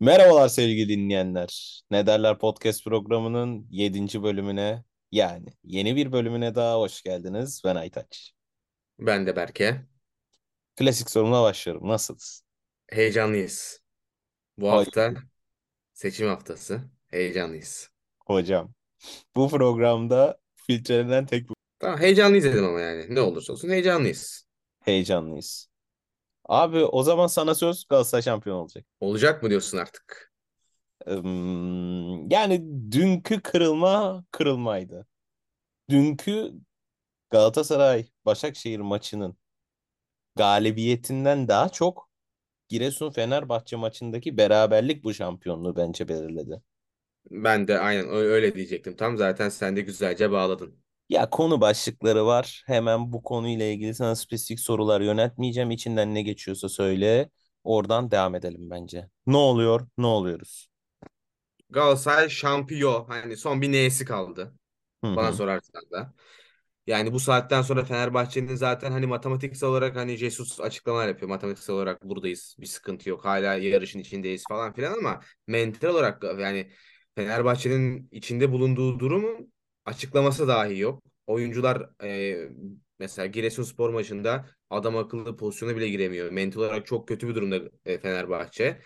Merhabalar sevgili dinleyenler. Ne derler podcast programının yedinci bölümüne yani yeni bir bölümüne daha hoş geldiniz. Ben Aytaç. Ben de Berke. Klasik sorumla başlıyorum. Nasılsınız? Heyecanlıyız. Bu Hay hafta seçim haftası. Heyecanlıyız. hocam. Bu programda filtrelenen tek Tamam heyecanlıyız dedim ama yani. Ne olursa olsun heyecanlıyız. heyecanlıyız. Abi o zaman sana söz Galatasaray şampiyon olacak. Olacak mı diyorsun artık? Yani dünkü kırılma kırılmaydı. Dünkü Galatasaray Başakşehir maçının galibiyetinden daha çok Giresun-Fenerbahçe maçındaki beraberlik bu şampiyonluğu bence belirledi. Ben de aynen öyle diyecektim. Tam zaten sen de güzelce bağladın. Ya konu başlıkları var. Hemen bu konuyla ilgili sana spesifik sorular yöneltmeyeceğim. İçinden ne geçiyorsa söyle. Oradan devam edelim bence. Ne oluyor? Ne oluyoruz? Galatasaray şampiyon. Hani son bir neyesi kaldı. Hı Bana sorarsan da. Yani bu saatten sonra Fenerbahçe'nin zaten hani matematiksel olarak hani Jesus açıklamalar yapıyor. Matematiksel olarak buradayız. Bir sıkıntı yok. Hala yarışın içindeyiz falan filan ama mental olarak yani Fenerbahçe'nin içinde bulunduğu durumun açıklaması dahi yok. Oyuncular e, mesela Giresunspor maçında adam akıllı pozisyona bile giremiyor. Mental olarak çok kötü bir durumda e, Fenerbahçe.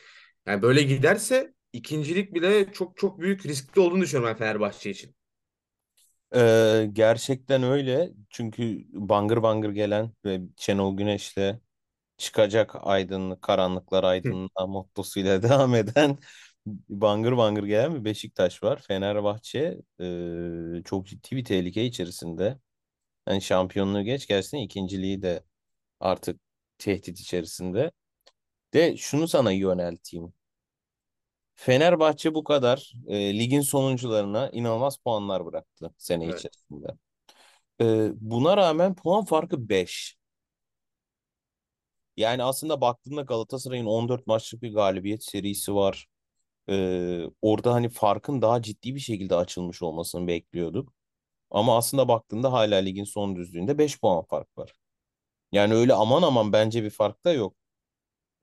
Yani böyle giderse ikincilik bile çok çok büyük riskli olduğunu düşünüyorum ben Fenerbahçe için. Ee, gerçekten öyle. Çünkü bangır bangır gelen ve Şenol Güneş'le çıkacak aydınlık, karanlıklar aydınlığa mottosuyla devam eden bangır bangır gelen bir Beşiktaş var. Fenerbahçe e, çok ciddi bir tehlike içerisinde. Yani şampiyonluğu geç gelsin ikinciliği de artık tehdit içerisinde. De şunu sana yönelteyim. Fenerbahçe bu kadar e, ligin sonuncularına inanılmaz puanlar bıraktı sene Evet. içerisinde. E, buna rağmen puan farkı 5. Yani aslında baktığında Galatasaray'ın 14 maçlık bir galibiyet serisi var. E, orada hani farkın daha ciddi bir şekilde açılmış olmasını bekliyorduk. Ama aslında baktığında hala ligin son düzlüğünde 5 puan fark var. Yani öyle aman aman bence bir fark da yok.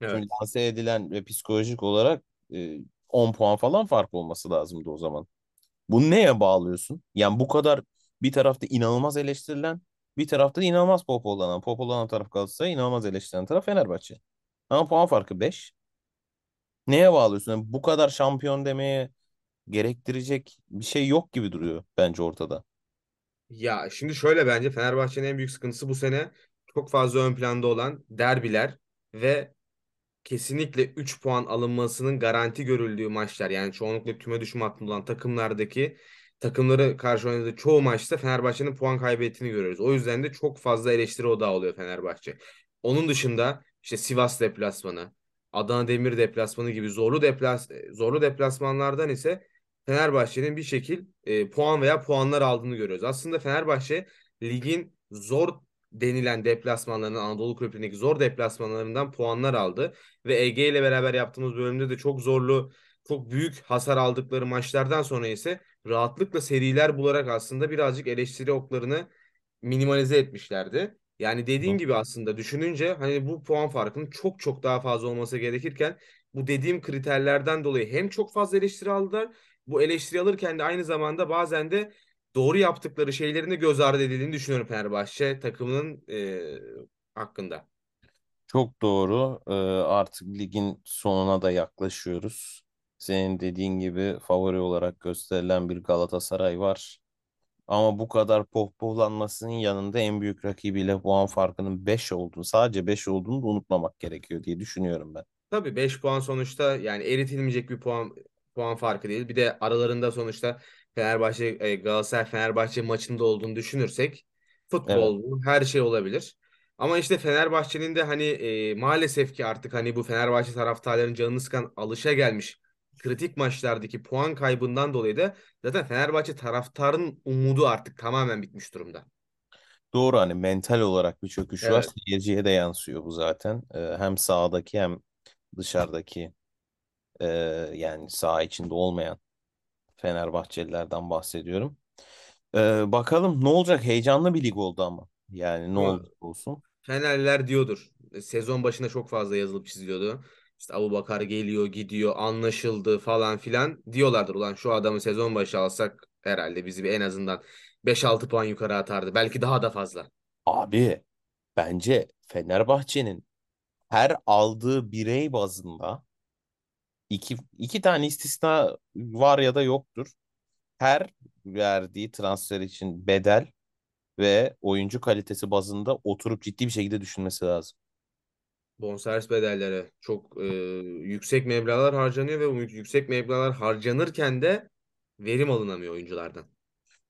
Şimdi Evet. lanse edilen ve psikolojik olarak e, 10 puan falan fark olması lazımdı o zaman. Bunu neye bağlıyorsun? Yani bu kadar bir tarafta inanılmaz eleştirilen, bir tarafta da inanılmaz popolanan. Popolanan taraf Galatasaray, inanılmaz eleştirilen taraf Fenerbahçe. Ama puan farkı 5. Neye bağlıyorsun? Yani bu kadar şampiyon demeye gerektirecek bir şey yok gibi duruyor bence ortada. Ya şimdi şöyle bence Fenerbahçe'nin en büyük sıkıntısı bu sene çok fazla ön planda olan derbiler ve kesinlikle 3 puan alınmasının garanti görüldüğü maçlar. Yani çoğunlukla küme düşme hattında olan takımlardaki takımları karşı oynadığı çoğu maçta Fenerbahçe'nin puan kaybettiğini görüyoruz. O yüzden de çok fazla eleştiri odağı oluyor Fenerbahçe. Onun dışında işte Sivas deplasmanı, Adana Demir deplasmanı gibi zorlu deplas zorlu deplasmanlardan ise Fenerbahçe'nin bir şekil e, puan veya puanlar aldığını görüyoruz. Aslında Fenerbahçe ligin zor denilen deplasmanlarından Anadolu Kulüpleri'ndeki zor deplasmanlarından puanlar aldı ve Ege ile beraber yaptığımız bölümde de çok zorlu, çok büyük hasar aldıkları maçlardan sonra ise rahatlıkla seriler bularak aslında birazcık eleştiri oklarını minimalize etmişlerdi. Yani dediğin gibi aslında düşününce hani bu puan farkının çok çok daha fazla olması gerekirken bu dediğim kriterlerden dolayı hem çok fazla eleştiri aldılar. Bu eleştiri alırken de aynı zamanda bazen de doğru yaptıkları şeylerin de göz ardı edildiğini düşünüyorum Fenerbahçe takımının e, hakkında. Çok doğru. Ee, artık ligin sonuna da yaklaşıyoruz. Senin dediğin gibi favori olarak gösterilen bir Galatasaray var. Ama bu kadar pohpohlanmasının yanında en büyük rakibiyle puan farkının 5 olduğunu, sadece 5 olduğunu da unutmamak gerekiyor diye düşünüyorum ben. Tabii 5 puan sonuçta yani eritilmeyecek bir puan puan farkı değil. Bir de aralarında sonuçta Fenerbahçe e, Galatasaray Fenerbahçe maçında olduğunu düşünürsek Evet. futbol bu, her şey olabilir. Ama işte Fenerbahçe'nin de hani e, maalesef ki artık hani bu Fenerbahçe taraftarlarının canını sıkan alışa gelmiş kritik maçlardaki puan kaybından dolayı da zaten Fenerbahçe taraftarın umudu artık tamamen bitmiş durumda. Doğru hani mental olarak bir çöküş var. Evet. Seyirciye de yansıyor bu zaten. Ee, hem sahadaki hem dışarıdaki e, yani saha içinde olmayan Fenerbahçelilerden bahsediyorum. Ee, bakalım ne olacak? Heyecanlı bir lig oldu ama. Yani ne olursa olsun. Fenerliler diyordur. Sezon başında çok fazla yazılıp çiziliyordu. İşte Abubakar geliyor gidiyor anlaşıldı falan filan diyorlardır. Ulan şu adamı sezon başı alsak herhalde bizi en azından beş altı puan yukarı atardı. Belki daha da fazla. Abi bence Fenerbahçe'nin her aldığı birey bazında iki, iki tane istisna var ya da yoktur. Her verdiği transfer için bedel ve oyuncu kalitesi bazında oturup ciddi bir şekilde düşünmesi lazım. Bonservis bedelleri çok e, yüksek meblağlar harcanıyor ve bu yüksek meblağlar harcanırken de verim alınamıyor oyunculardan.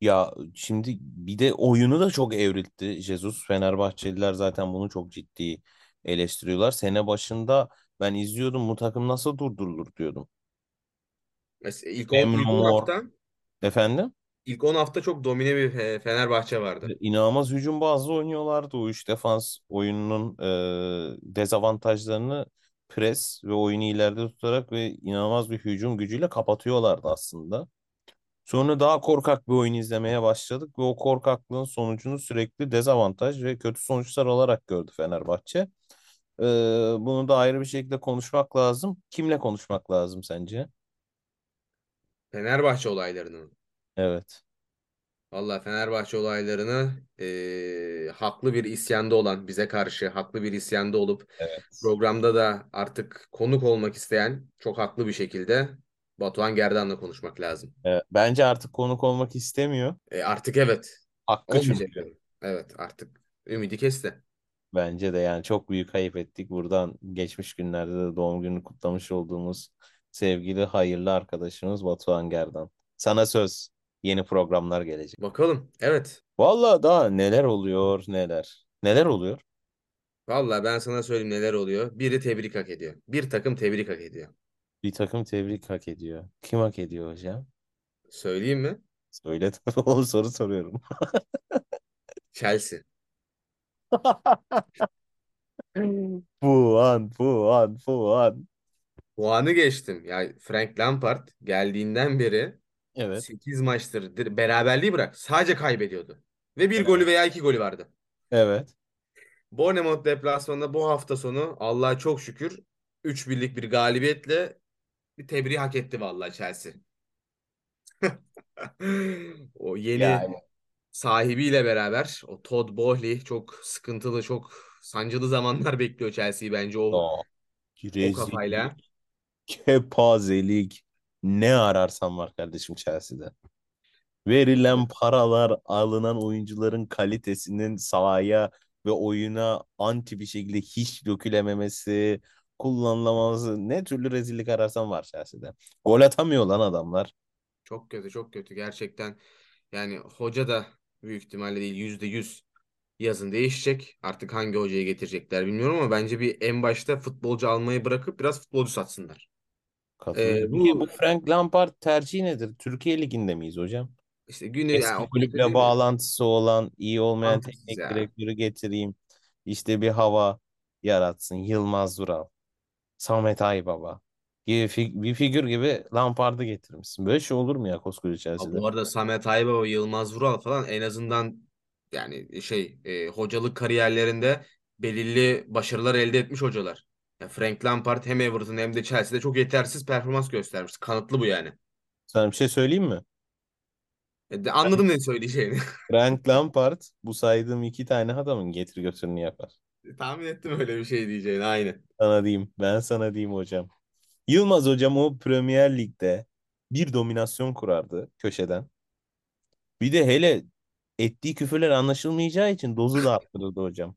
Ya şimdi bir de oyunu da çok evrildi Jesus. Fenerbahçeliler zaten bunu çok ciddi eleştiriyorlar. Sene başında ben izliyordum bu takım nasıl durdurulur diyordum. Mesela ilk 10 ilk Emre 10 Mor efendim ilk 10 hafta çok domine bir Fe- Fenerbahçe vardı. inanılmaz hücum bazlı oynuyorlardı. O üç defans oyununun e, dezavantajlarını pres ve oyunu ileride tutarak ve inanılmaz bir hücum gücüyle kapatıyorlardı aslında. Sonra daha korkak bir oyun izlemeye başladık ve o korkaklığın sonucunu sürekli dezavantaj ve kötü sonuçlar olarak gördü Fenerbahçe. Ee, bunu da ayrı bir şekilde konuşmak lazım. Kimle konuşmak lazım sence? Fenerbahçe olaylarını. Evet. Vallahi Fenerbahçe olaylarını e, haklı bir isyanda olan bize karşı haklı bir isyanda olup Evet. programda da artık konuk olmak isteyen çok haklı bir şekilde Batuhan Gerdan'la konuşmak lazım. Evet. Bence artık konuk olmak istemiyor. E, artık evet Hakkı olmayacak. çünkü. Evet artık ümidi kesti. Bence de yani çok büyük ayıp ettik. Buradan geçmiş günlerde de doğum gününü kutlamış olduğumuz sevgili hayırlı arkadaşımız Batuhan Gerdan. Sana söz. Yeni programlar gelecek. Bakalım. Evet. Vallahi daha neler oluyor neler. Neler oluyor? Vallahi ben sana söyleyeyim neler oluyor. Biri tebrik hak ediyor. Bir takım tebrik hak ediyor. Bir takım tebrik hak ediyor. Kim hak ediyor hocam? Söyleyeyim mi? Söyle tabii soru soruyorum. Chelsea. Puan, puan, puan. Puanı geçtim. Ya Frank Lampard geldiğinden beri Evet. 8 maçtır beraberliği bırak. Sadece kaybediyordu. Ve bir golü veya iki golü vardı. Evet. Bournemouth deplasmanında bu hafta sonu Allah'a çok şükür 3 birlik bir galibiyetle bir tebriği hak etti vallahi Chelsea. O yeni Yani sahibiyle beraber o Todd Boehly çok sıkıntılı, çok sancılı zamanlar bekliyor Chelsea'yi bence o o o kafayla. kepazelik ne ararsan var kardeşim Chelsea'de. Verilen paralar, alınan oyuncuların kalitesinin sahaya ve oyuna anti bir şekilde hiç dökülememesi, kullanılamaması ne türlü rezillik ararsan var Chelsea'de. Gol atamıyor lan adamlar. Çok kötü, çok kötü gerçekten. Yani hoca da büyük ihtimalle değil yüzde yüz yazın değişecek. Artık hangi hocayı getirecekler bilmiyorum ama bence bir en başta futbolcu almayı bırakıp biraz futbolcu satsınlar. Ee, bu bu Frank Lampard tercihi nedir? Türkiye Ligi'nde miyiz hocam? işte günü yani Eski o kulüple mi? bağlantısı olan, iyi olmayan Mantıksız teknik ya. direktörü getireyim. İşte bir hava yaratsın. Yılmaz Vural, Samet Aybaba gibi fi- bir figür gibi Lampard'ı getirmişsin. Böyle şey olur mu ya koskoca Chelsea'de? bu arada Samet Aybaba, Yılmaz Vural falan en azından yani şey e, hocalık kariyerlerinde belirli başarılar elde etmiş hocalar. Frank Lampard hem Everton hem de Chelsea'de çok yetersiz performans göstermiş. Kanıtlı bu yani. Sana bir şey söyleyeyim mi? E, de- anladım ne söyleyeceğini. Frank Lampard bu saydığım iki tane adamın getir götürünü yapar. Tahmin ettim öyle bir şey diyeceğini aynı. Sana diyeyim. Ben sana diyeyim hocam. Yılmaz hocam o Premier Lig'de bir dominasyon kurardı köşeden. Bir de hele ettiği küfürler anlaşılmayacağı için dozu da arttırırdı hocam.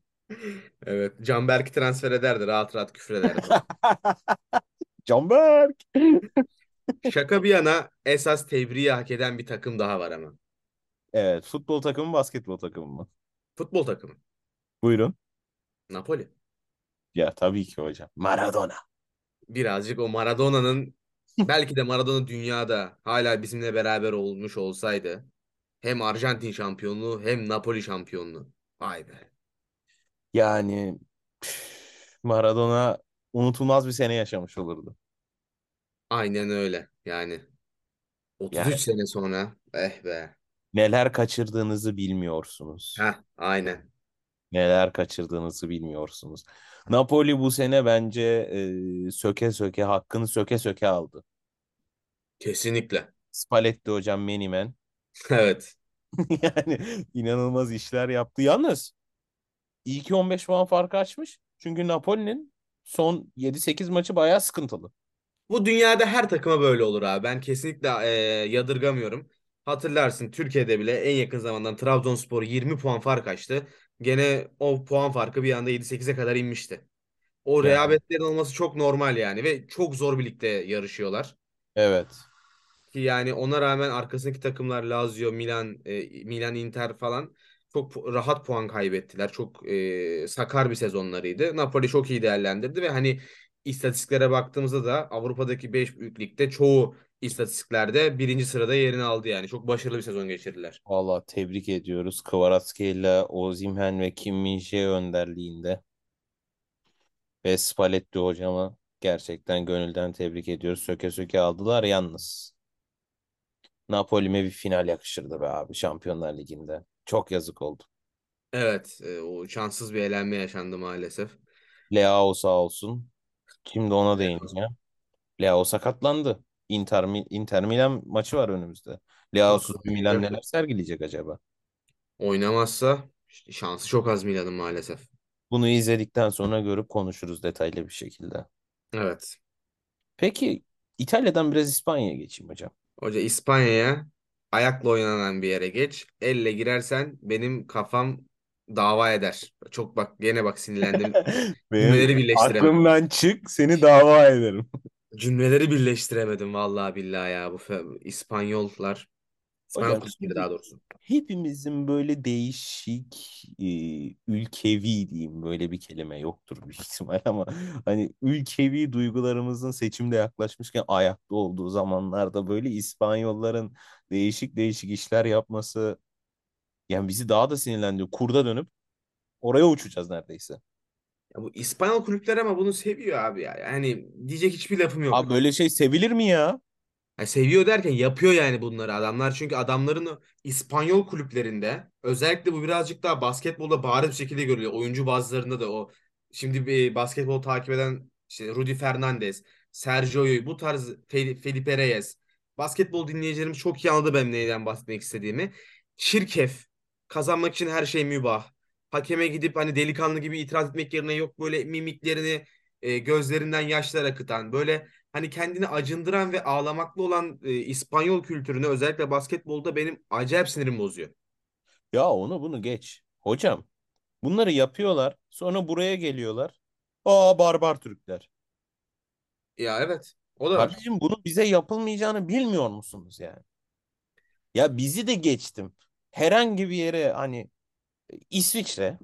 Evet. Canberk'i transfer ederdi. Rahat rahat küfür ederdi. Canberk. Şaka bir yana esas tebriği hak eden bir takım daha var ama. Evet, futbol takımı, basketbol takımı mı? Futbol takımı. Buyurun. Napoli. Ya tabii ki hocam. Maradona. Birazcık o Maradona'nın belki de Maradona dünyada hala bizimle beraber olmuş olsaydı hem Arjantin şampiyonluğu hem Napoli şampiyonluğu. Vay be. Yani püf, Maradona unutulmaz bir sene yaşamış olurdu. Aynen öyle. Yani Yani 33 sene sonra eh be. neler kaçırdığınızı bilmiyorsunuz. Heh, aynen. Neler kaçırdığınızı bilmiyorsunuz. Napoli bu sene bence e, söke söke hakkını söke söke aldı. Kesinlikle. Spalletti hocam Menimen. Evet. Yani inanılmaz işler yaptı. Yalnız iyi ki 15 puan farkı açmış. Çünkü Napoli'nin son 7-8 maçı bayağı sıkıntılı. Bu dünyada her takıma böyle olur abi. Ben kesinlikle e, yadırgamıyorum. Hatırlarsın Türkiye'de bile en yakın zamandan Trabzonspor 20 puan fark açtı. Gene o puan farkı bir anda 7-8'e kadar inmişti. O Yani rehavetlerin olması çok normal yani ve çok zor bir ligde yarışıyorlar. evet. Ki yani ona rağmen arkasındaki takımlar Lazio, Milan, e, Milan, Inter falan çok rahat puan kaybettiler. Çok e, sakar bir sezonlarıydı. Napoli çok iyi değerlendirdi ve hani istatistiklere baktığımızda da Avrupa'daki 5 büyük çoğu istatistiklerde birinci sırada yerini aldı yani. Çok başarılı bir sezon geçirdiler. Valla tebrik ediyoruz. Kvaratskhelia, Osimhen ve Kim Min-jae önderliğinde. Ve Spalletti hocama gerçekten gönülden tebrik ediyoruz. Söke söke aldılar yalnız. Napoli'me bir final yakışırdı be abi Şampiyonlar Ligi'nde. Çok yazık oldu. Evet, e, o şanssız bir elenme yaşandı maalesef. Leao sağ olsun. Şimdi ona değineceğim. Leao sakatlandı. Inter, Inter Milan maçı var önümüzde. Leao'suz bir Milan neler sergileyecek acaba? Oynamazsa şansı çok az Milan'ın maalesef. Bunu izledikten sonra görüp konuşuruz detaylı bir şekilde. Evet. Peki İtalya'dan biraz İspanya'ya geçeyim hocam. Hoca İspanya'ya ayakla oynanan bir yere geç. Elle girersen benim kafam dava eder. Çok bak gene bak sinirlendim. Cümleleri birleştiremedim. aklımdan çık seni dava ederim. Cümleleri birleştiremedim vallahi billahi ya bu İspanyollar. Hocam daha doğrusu. hepimizin böyle değişik e, ülkevi diyeyim böyle bir kelime yoktur büyük ihtimal ama hani ülkevi duygularımızın seçimde yaklaşmışken ayakta olduğu zamanlarda böyle İspanyolların değişik değişik işler yapması yani bizi daha da sinirlendiriyor. Kurda dönüp oraya uçacağız neredeyse. Ya bu İspanyol kulüpler ama bunu seviyor abi ya. Yani diyecek hiçbir lafım yok. Abi böyle şey sevilir mi ya? Yani seviyor derken yapıyor yani bunları adamlar. Çünkü adamların İspanyol kulüplerinde özellikle bu birazcık daha basketbolda bariz bir şekilde görülüyor. Oyuncu bazılarında da o şimdi bir basketbol takip eden işte Rudy Fernandez, Sergio'yu bu tarz Fel- Felipe Reyes. Basketbol dinleyicilerimiz çok iyi anladı benim neyden bahsetmek istediğimi. Çirkef. Kazanmak için her şey mübah. Hakeme gidip hani delikanlı gibi itiraz etmek yerine yok böyle mimiklerini e, gözlerinden yaşlar akıtan böyle hani kendini acındıran ve ağlamaklı olan e, İspanyol kültürünü özellikle basketbolda benim acayip sinirim bozuyor. Ya onu bunu geç. Hocam bunları yapıyorlar sonra buraya geliyorlar. Aa barbar Türkler. Ya evet o da var. Kardeşim bunun bize yapılmayacağını bilmiyor musunuz yani? Ya bizi de geçtim. Herhangi bir yere hani İsviçre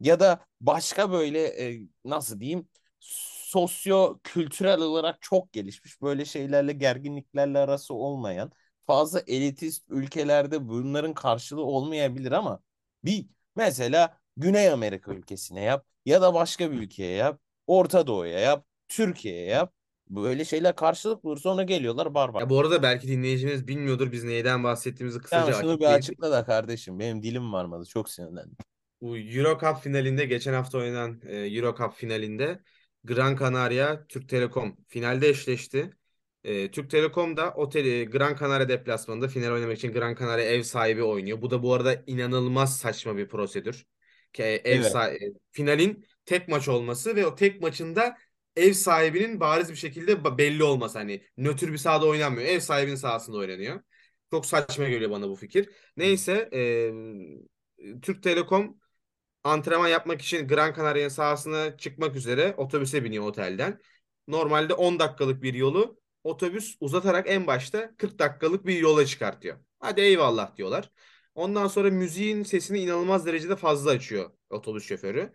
ya da başka böyle e, nasıl diyeyim sosyo kültürel olarak çok gelişmiş böyle şeylerle gerginliklerle arası olmayan fazla elitist ülkelerde bunların karşılığı olmayabilir ama bir mesela Güney Amerika ülkesine yap ya da başka bir ülkeye yap Orta Doğu'ya yap Türkiye'ye yap böyle şeyler karşılık bulur sonra geliyorlar barbar. Ya bu arada belki dinleyicimiz bilmiyordur biz neyden bahsettiğimizi kısaca şunu bir açıkla da kardeşim benim dilim varmadı çok sinirlendim. Bu Euro Cup finalinde geçen hafta oynanan e, Euro Cup finalinde Gran Canaria Türk Telekom finalde eşleşti. E, Türk Telekom da otel e, Gran Canaria deplasmanında final oynamak için Gran Canaria ev sahibi oynuyor. Bu da bu arada inanılmaz saçma bir prosedür. Ki, e, ev Evet. sahibi, finalin tek maç olması ve o tek maçında ev sahibinin bariz bir şekilde belli olması. Hani nötr bir sahada oynanmıyor. Ev sahibinin sahasında oynanıyor. Çok saçma geliyor bana bu fikir. Neyse e, Türk Telekom antrenman yapmak için Gran Canaria'nın sahasına çıkmak üzere otobüse biniyor otelden. Normalde 10 dakikalık bir yolu otobüs uzatarak en başta 40 dakikalık bir yola çıkartıyor. Hadi eyvallah diyorlar. Ondan sonra müziğin sesini inanılmaz derecede fazla açıyor otobüs şoförü.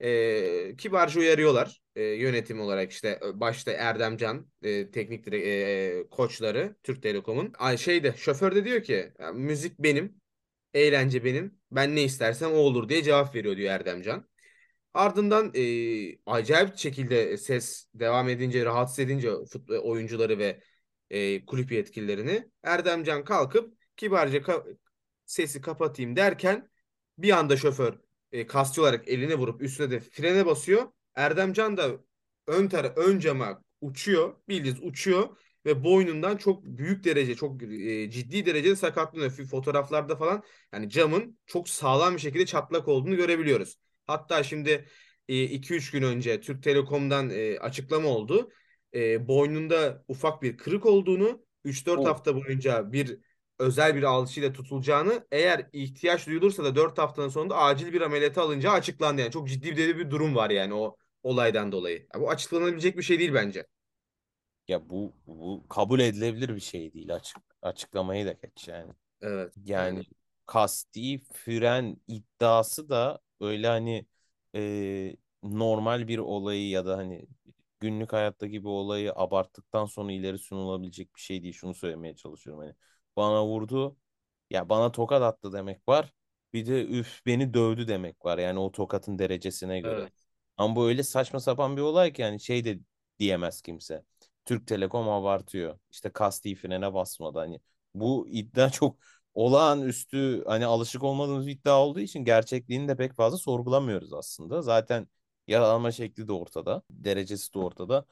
Ee, kibarca uyarıyorlar ee, yönetim olarak işte başta Erdemcan e, teknik direk- e, koçları Türk Telekom'un. Ay şeyde şoför de diyor ki "Ya, müzik benim Eğlence benim. Ben ne istersem o olur diye cevap veriyor diyor Erdemcan. Ardından e, acayip şekilde ses devam edince, rahatsız edince futbol oyuncuları ve e, kulüp yetkililerini Erdemcan kalkıp kibarca ka- sesi kapatayım derken bir anda şoför e, kasti olarak eline vurup üstüne de frene basıyor. Erdemcan da ön tara ön cama uçuyor. Bildiğiniz uçuyor ve boynundan çok büyük derece çok e, ciddi derecede sakatlanıyor. Fotoğraflarda falan yani camın çok sağlam bir şekilde çatlak olduğunu görebiliyoruz. Hatta şimdi 2-3 gün önce Türk Telekom'dan e, açıklama oldu. E, boynunda ufak bir kırık olduğunu 3-4 Oh. hafta boyunca bir özel bir alçıyla tutulacağını eğer ihtiyaç duyulursa da 4 haftanın sonunda acil bir ameliyata alınacağı açıklandı. Yani çok ciddi bir, bir durum var yani o olaydan dolayı. Ya bu açıklanabilecek bir şey değil bence. Ya bu bu kabul edilebilir bir şey değil açık açıklamayı da geç yani. Evet Yani yani kasti fren iddiası da öyle hani e, normal bir olayı ya da hani günlük hayattaki bir olayı abarttıktan sonra ileri sunulabilecek bir şey değil. Şunu söylemeye çalışıyorum hani bana vurdu ya bana tokat attı demek var. Bir de üf beni dövdü demek var yani o tokatın derecesine göre. evet. Ama bu öyle saçma sapan bir olay ki yani şey de diyemez kimse. Türk Telekom abartıyor. İşte kasti frene basmadı hani. Bu iddia çok olağanüstü hani alışık olmadığımız iddia olduğu için gerçekliğini de pek fazla sorgulamıyoruz aslında. Zaten yaralanma şekli de ortada, derecesi de ortada.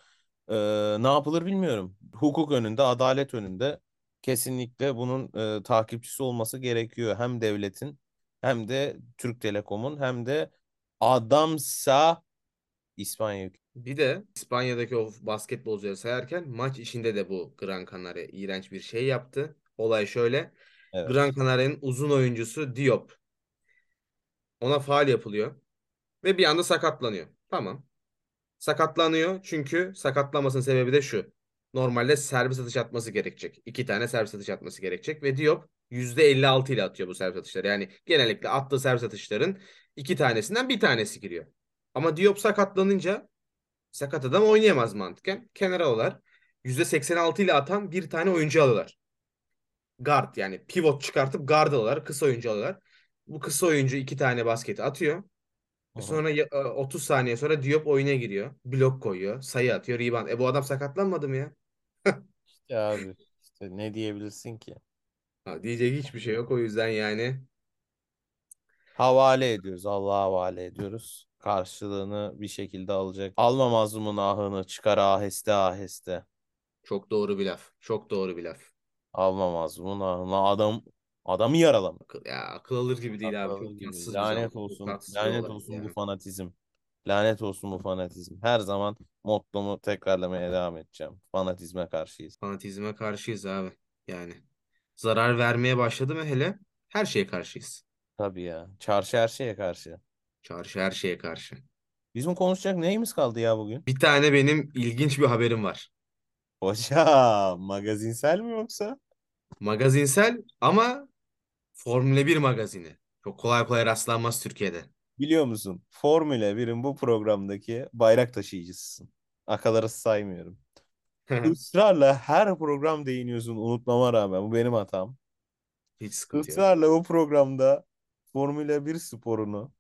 Ee, ne yapılır bilmiyorum. Hukuk önünde, adalet önünde kesinlikle bunun e, takipçisi olması gerekiyor. Hem devletin hem de Türk Telekom'un hem de adamsa İspanya. Bir de İspanya'daki o basketbolcuları sayarken maç içinde de bu Gran Canaria iğrenç bir şey yaptı. Olay şöyle. Gran Evet. Canaria'nın uzun oyuncusu Diop. Ona faal yapılıyor ve bir anda sakatlanıyor. Tamam. Sakatlanıyor çünkü sakatlanmasının sebebi de şu. Normalde servis atış atması gerekecek. İki tane servis atış atması gerekecek ve Diop %56 ile atıyor bu servis atışları. Yani genellikle attığı servis atışların iki tanesinden bir tanesi giriyor. Ama Diop sakatlanınca sakat adam oynayamaz mantıken. Kenara alıyorlar. %86 ile atan bir tane oyuncu alıyorlar. Guard yani pivot çıkartıp guard alıyorlar. Kısa oyuncu alıyorlar. Bu kısa oyuncu iki tane basketi atıyor. Hı. Sonra ya- e, 30 saniye sonra Diop oyuna giriyor. Blok koyuyor. Sayı atıyor. Rebound. E bu adam sakatlanmadı mı ya? İşte abi işte ne diyebilirsin ki? Ha, diyecek hiçbir şey yok. O yüzden yani Havale ediyoruz. Allah'a havale ediyoruz. Karşılığını bir şekilde alacak. Alma mazlumun ahını çıkar aheste aheste. çok doğru bir laf. Çok doğru bir laf. Alma mazlumun ahını. Adam adamı yaralama. Akıl, ya akıl alır gibi değil abi. Akıllı Çok gibi. Lanet olsun. Lanet olsun bu ya. fanatizm. Lanet olsun bu fanatizm. Her zaman mottomu tekrarlamaya devam edeceğim. Fanatizme karşıyız. Fanatizme karşıyız abi. Yani zarar vermeye başladı mı hele her şeye karşıyız. Tabii ya. Çarşı her şeye karşı. Çarşı her şeye karşı. Bizim konuşacak neyimiz kaldı ya bugün? Bir tane benim ilginç bir haberim var. Hocam magazinsel mi yoksa? Magazinsel ama Formula 1 magazini. Çok kolay kolay rastlanmaz Türkiye'de. Biliyor musun? Formula 1'in bu programdaki bayrak taşıyıcısısın. Akaları saymıyorum. Israrla her program değiniyorsun unutmama rağmen. Bu benim hatam. Hiç sıkıntı yok. Israrla bu programda Formula 1 sporunu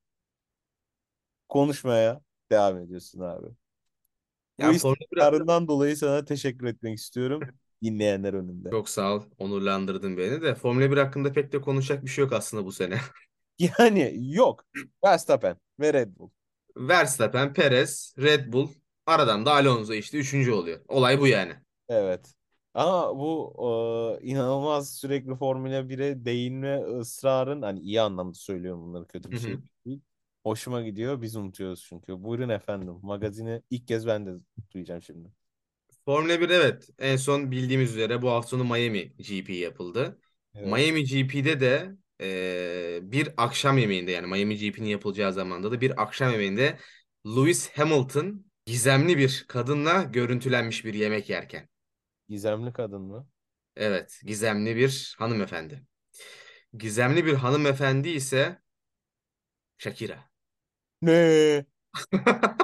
konuşmaya devam ediyorsun abi. Bu Ya Formula 1 hakkında istikrarından dolayı sana teşekkür etmek istiyorum dinleyenler önünde. çok sağ ol. Onurlandırdın beni de. Formula 1 hakkında pek de konuşacak bir şey yok aslında bu sene. Yani yok. Verstappen ve Red Bull. Verstappen, Perez, Red Bull. Aradan da Alonso işte üçüncü oluyor. Olay bu yani. Evet. Ama bu e, inanılmaz sürekli Formula 1'e değinme ısrarın hani iyi anlamda söylüyorum bunları kötü bir şey değil. Hoşuma gidiyor. Biz unutuyoruz çünkü. Buyurun efendim. Magazini ilk kez ben de duyacağım şimdi. Formula 1 evet. En son bildiğimiz üzere bu hafta sonu Miami GP yapıldı. Evet. Miami GP'de de eee, bir akşam yemeğinde yani Miami GP'nin yapılacağı zamanda da bir akşam yemeğinde Lewis Hamilton gizemli bir kadınla görüntülenmiş bir yemek yerken. Gizemli kadın mı? Evet, gizemli bir hanımefendi. Gizemli bir hanımefendi ise Shakira. Ne?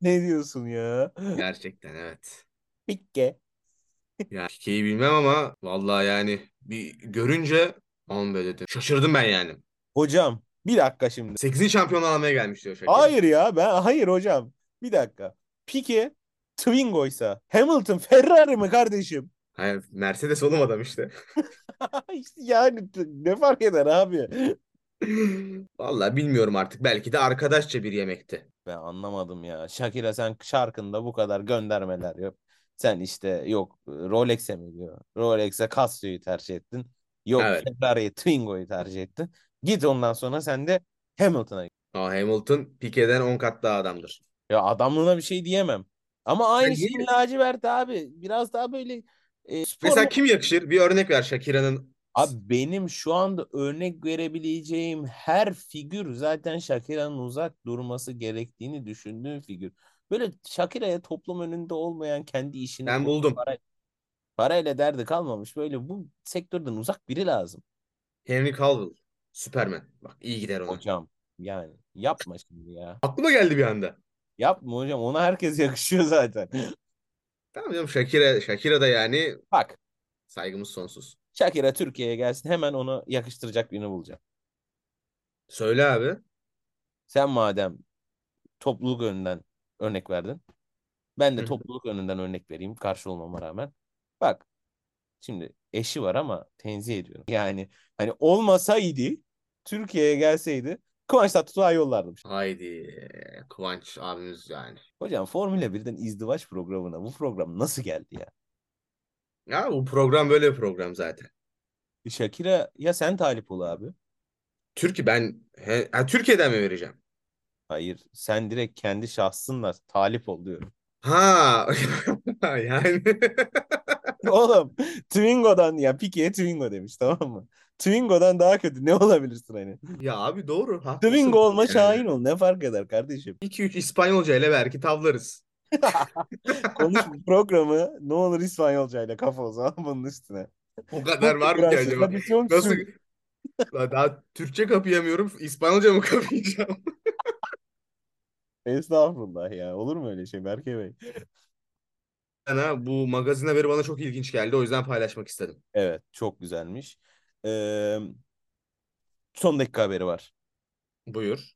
Ne diyorsun ya? Gerçekten evet. Pikke. Yani hikayeyi bilmem ama vallahi yani bir görünce on böyle dedim. Şaşırdım ben yani. Hocam bir dakika şimdi. 8. şampiyonluğu almaya gelmiş diyor Shakira. Hayır ya ben hayır hocam. Bir dakika. Pique Twingo'ysa Hamilton Ferrari mi kardeşim? Hayır, Mercedes oğlum adam işte. İşte yani ne fark eder abi? Vallahi bilmiyorum artık. Belki de arkadaşça bir yemekti. Ben anlamadım ya. Shakira sen şarkında bu kadar göndermeler yok. Sen işte yok Rolex'e mi diyor? Rolex'e Casio'yu tercih ettin. Yok Evet. Ferrari'ye Twingo'yu tercih ettin. Git ondan sonra sen de Hamilton'a git. Aa, Hamilton Pique'den 10 kat daha adamdır. Ya adamlığına bir şey diyemem. Ama aynı şeyin lacivert abi. Biraz daha böyle e, spor Mesela kim yakışır? Bir örnek ver Shakira'nın. Abi benim şu anda örnek verebileceğim her figür zaten Shakira'nın uzak durması gerektiğini düşündüğüm figür. Böyle Shakira'ya toplum önünde olmayan kendi işini Ben buldum. para, parayla derdi kalmamış. Böyle bu sektörden uzak biri lazım. Henry Cavill. Superman. Bak iyi gider ona. Hocam yani yapma şimdi ya. Aklıma geldi bir anda. Yapma hocam ona herkes yakışıyor zaten. Tamam canım Shakira, Shakira da yani Bak saygımız sonsuz. Shakira Türkiye'ye gelsin hemen onu yakıştıracak birini bulacağım. Söyle abi. Sen madem topluluk önünden örnek verdin. Ben de topluluk önünden örnek vereyim karşı olmama rağmen. Bak şimdi eşi var ama tenzih ediyorum. Yani hani olmasaydı Türkiye'ye gelseydi Kıvanç Tatlıtuğ'a yollardım. Haydi Kıvanç abimiz yani. Hocam Formula 1'den izdivaç programına bu program nasıl geldi ya? Ya bu program böyle bir program zaten. Shakira ya sen talip ol abi. Türkiye ben he, ha, Türkiye'den mi vereceğim? Hayır sen direkt kendi şahsınla talip ol diyorum. Ha yani Oğlum Twingo'dan ya Pique'ye Twingo demiş tamam mı? Twingo'dan daha kötü ne olabilirsin hani? ya abi doğru haklısın. Twingo olma Yani şahin ol ne fark eder kardeşim? 2-3 İspanyolca ile belki tavlarız. Konuş programı ne olur İspanyolcayla kafa o zaman bunun üstüne. O kadar var mı ki acaba? Nasıl? Daha Türkçe kapayamıyorum. İspanyolca mı kapayacağım? Estağfurullah ya. Olur mu öyle şey Berke Bey? Yani bu magazin haberi bana çok ilginç geldi. O yüzden paylaşmak istedim. Evet çok güzelmiş. Ee, son dakika haberi var. Buyur.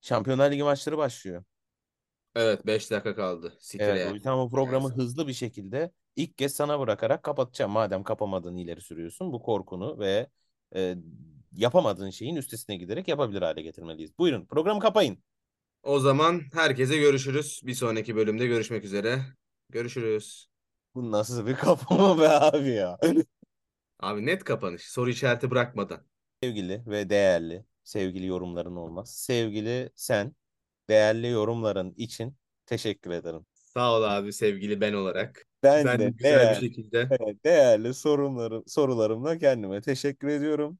Şampiyonlar Ligi maçları başlıyor. Evet 5 dakika kaldı. Evet Sikire. o yüzden bu programı hızlı bir şekilde ilk kez sana bırakarak kapatacağım. Madem kapamadığını ileri sürüyorsun bu korkunu ve e, yapamadığın şeyin üstesine giderek yapabilir hale getirmeliyiz. Buyurun programı kapayın. O zaman herkese görüşürüz. Bir sonraki bölümde görüşmek üzere. Görüşürüz. Bu nasıl bir kapama be abi ya. Abi net kapanış. Soru işareti bırakmadan. Sevgili ve değerli sevgili yorumların olmaz. Sevgili sen değerli yorumların için teşekkür ederim. Sağ ol abi sevgili ben olarak. Ben Ben de de güzel bir değer, şekilde. evet, değerli sorunlarım, sorularımla kendime teşekkür ediyorum.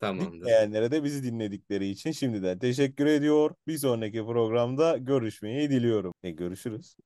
Tamamdır. Dinleyenlere de bizi dinledikleri için şimdiden teşekkür ediyor. Bir sonraki programda görüşmeyi diliyorum. E, görüşürüz.